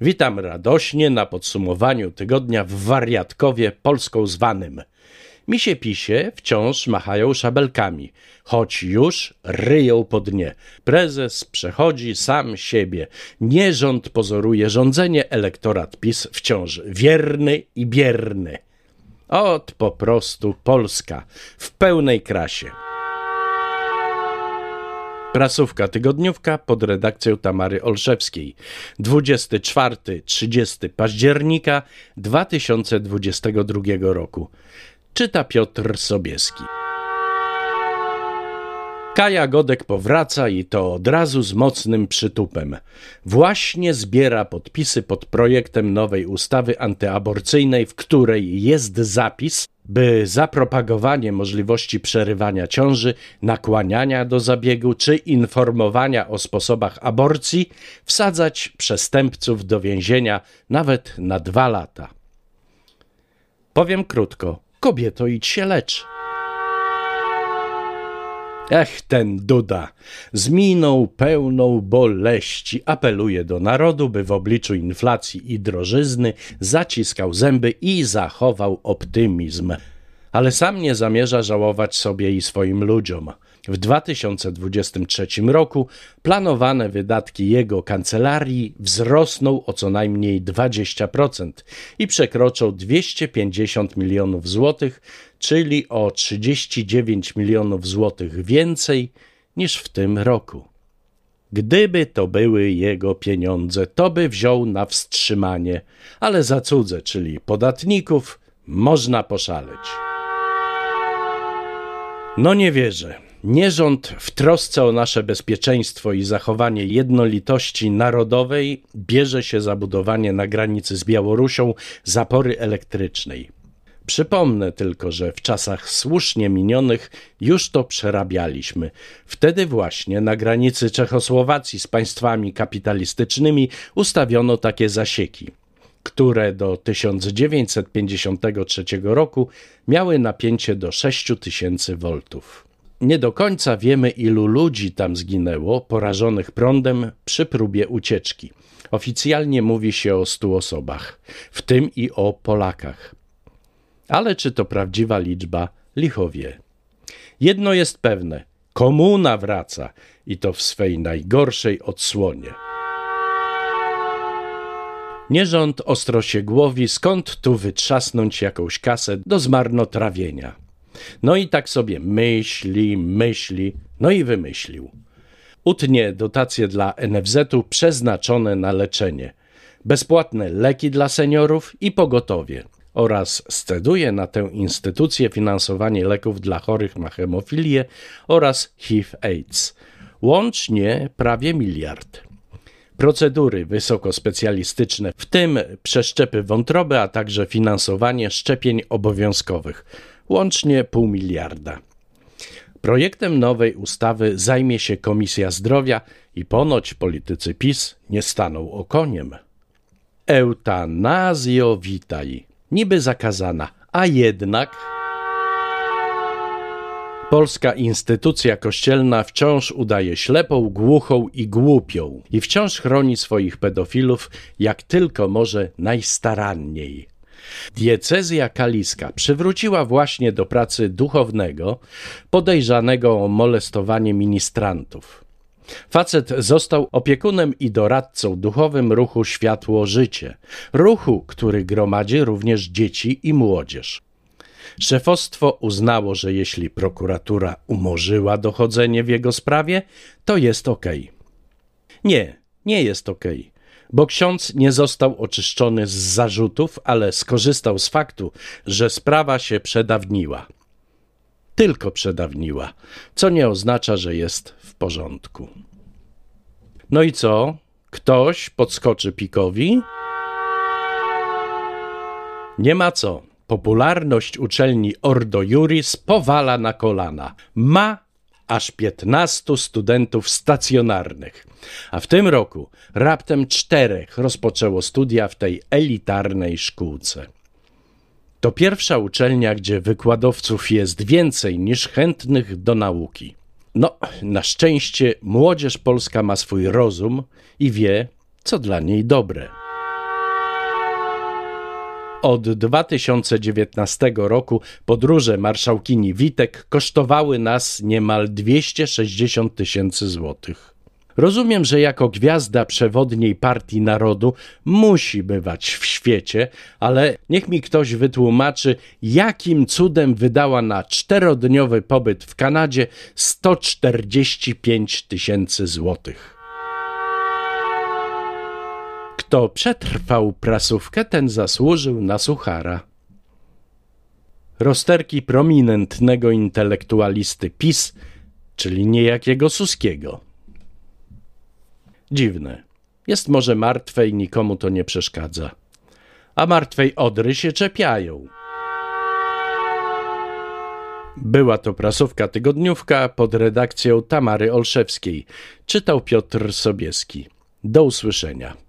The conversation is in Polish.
Witam radośnie na podsumowaniu tygodnia w wariatkowie polską zwanym. Misie pisie wciąż machają szabelkami, choć już ryją po dnie. Prezes przechodzi sam siebie. Nie rząd pozoruje rządzenie, elektorat PiS wciąż wierny i bierny. Ot po prostu Polska w pełnej krasie. Prasówka tygodniówka pod redakcją Tamary Olszewskiej. 24-30 października 2022 roku. Czyta Piotr Sobieski. Kaja Godek powraca i to od razu z mocnym przytupem. Właśnie zbiera podpisy pod projektem nowej ustawy antyaborcyjnej, w której jest zapis, by za propagowanie możliwości przerywania ciąży, nakłaniania do zabiegu czy informowania o sposobach aborcji wsadzać przestępców do więzienia nawet na dwa lata. Powiem krótko: kobieto, idź się. Ech, ten Duda, z miną pełną boleści apeluje do narodu, by w obliczu inflacji i drożyzny zaciskał zęby i zachował optymizm. Ale sam nie zamierza żałować sobie i swoim ludziom. W 2023 roku planowane wydatki jego kancelarii wzrosną o co najmniej 20% i przekroczą 250 milionów złotych, czyli o 39 milionów złotych więcej niż w tym roku. Gdyby to były jego pieniądze, to by wziął na wstrzymanie, ale za cudze, czyli podatników, można poszaleć. No nie wierzę. Nie rząd w trosce o nasze bezpieczeństwo i zachowanie jednolitości narodowej bierze się za budowanie na granicy z Białorusią zapory elektrycznej. Przypomnę tylko, że w czasach słusznie minionych już to przerabialiśmy. Wtedy właśnie na granicy Czechosłowacji z państwami kapitalistycznymi ustawiono takie zasieki, które do 1953 roku miały napięcie do 6000 V. Nie do końca wiemy, ilu ludzi tam zginęło, porażonych prądem przy próbie ucieczki. Oficjalnie mówi się o stu osobach, w tym i o Polakach. Ale czy to prawdziwa liczba, licho wie. Jedno jest pewne: komuna wraca i to w swej najgorszej odsłonie. Nie rząd ostro się głowi, skąd tu wytrzasnąć jakąś kasę do zmarnotrawienia. No i tak sobie myśli, myśli, no i wymyślił. Utnie dotacje dla NFZ-u przeznaczone na leczenie, bezpłatne leki dla seniorów i pogotowie oraz sceduje na tę instytucję finansowanie leków dla chorych na hemofilię oraz HIV-AIDS. Łącznie prawie miliard. Procedury wysokospecjalistyczne, w tym przeszczepy wątroby, a także finansowanie szczepień obowiązkowych łącznie pół miliarda. Projektem nowej ustawy zajmie się Komisja Zdrowia i ponoć politycy PiS nie staną okoniem. Eutanazjo witaj, niby zakazana, a jednak... Polska instytucja kościelna wciąż udaje ślepą, głuchą i głupią i wciąż chroni swoich pedofilów jak tylko może najstaranniej. Diecezja kaliska przywróciła właśnie do pracy duchownego podejrzanego o molestowanie ministrantów. Facet został opiekunem i doradcą duchowym ruchu Światło Życie, ruchu, który gromadzi również dzieci i młodzież. Szefostwo uznało, że jeśli prokuratura umorzyła dochodzenie w jego sprawie, to jest ok. Nie, nie jest ok bo ksiądz nie został oczyszczony z zarzutów, ale skorzystał z faktu, że sprawa się przedawniła. Tylko przedawniła, co nie oznacza, że jest w porządku. No i co? Ktoś podskoczy pikowi? Nie ma co. Popularność uczelni Ordo Juris powala na kolana. Ma aż 15 studentów stacjonarnych. A w tym roku raptem czterech rozpoczęło studia w tej elitarnej szkółce. To pierwsza uczelnia, gdzie wykładowców jest więcej niż chętnych do nauki. No, na szczęście młodzież polska ma swój rozum i wie, co dla niej dobre. Od 2019 roku podróże marszałkini Witek kosztowały nas niemal 260 tysięcy złotych. Rozumiem, że jako gwiazda przewodniej Partii Narodu musi bywać w świecie, ale niech mi ktoś wytłumaczy, jakim cudem wydała na czterodniowy pobyt w Kanadzie 145 tysięcy złotych. Kto przetrwał prasówkę, ten zasłużył na suchara. Rozterki prominentnego intelektualisty PiS, czyli niejakiego Suskiego. Dziwne. Jest może martwe i nikomu to nie przeszkadza. A martwej odry się czepiają. Była to prasówka tygodniówka pod redakcją Tamary Olszewskiej. Czytał Piotr Sobieski. Do usłyszenia.